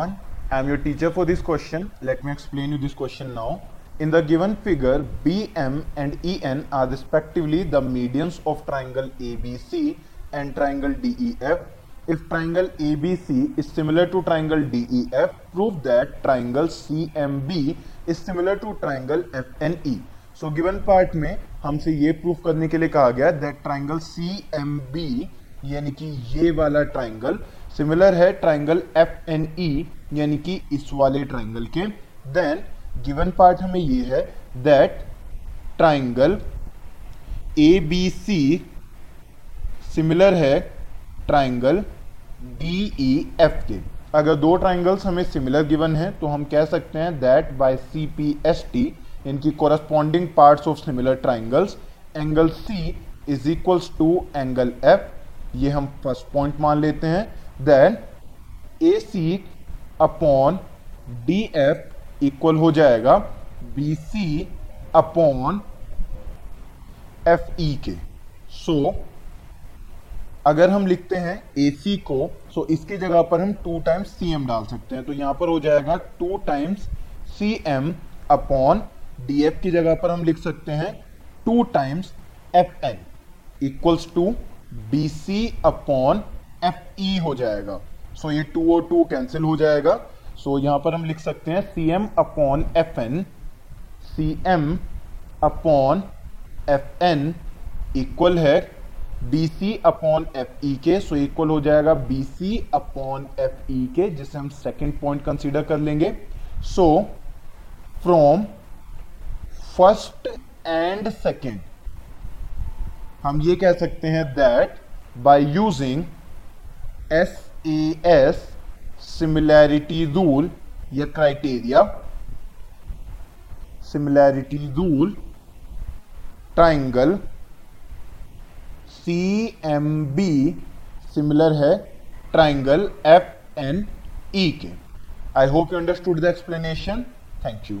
I am your teacher for this question. Let me explain you this question now. In the given figure, BM and EN are respectively the medians of triangle ABC and triangle DEF. If triangle ABC is similar to triangle DEF, prove that triangle CMB is similar to triangle FNE. So given part में हमसे ये proof करने के लिए कहा गया that triangle C M B यानी कि ये वाला ट्राइंगल सिमिलर है ट्राइंगल एफ़ एन ई यानी कि इस वाले ट्राइंगल के। देन गिवन पार्ट हमें ये है that triangle A B C similar है ट्राइंगल डी ई एफ़ के। अगर दो ट्राइंगल्स हमें सिमिलर गिवन है तो हम कह सकते हैं that by C P S T इनकी corresponding parts of similar triangles angle C is equals to angle F ये हम फ़र्स्ट पॉइंट मान लेते हैं। Then A C upon D F equal हो जाएगा B C upon F E के। So so, अगर हम लिखते हैं ए सी को सो so इसकी जगह पर हम टू टाइम्स सी एम डाल सकते हैं। तो यहाँ पर हो जाएगा two times C M upon D F की जगह पर हम लिख सकते हैं two times F L equals to B C upon F E हो जाएगा। सो so, ये टू और टू कैंसिल हो जाएगा। सो so, यहाँ पर हम लिख सकते हैं C M upon F N C M upon F N equal है B C upon F E के। सो इक्वल हो जाएगा B C upon F E के, जिसे हम सेकेंड पॉइंट कंसिडर कर लेंगे। So from first and second हम ये कह सकते हैं that by using S A S similarity rule या criteria similarity rule triangle C M B similar है ट्राइंगल एफ़ एन ई के. I hope you understood the explanation thank you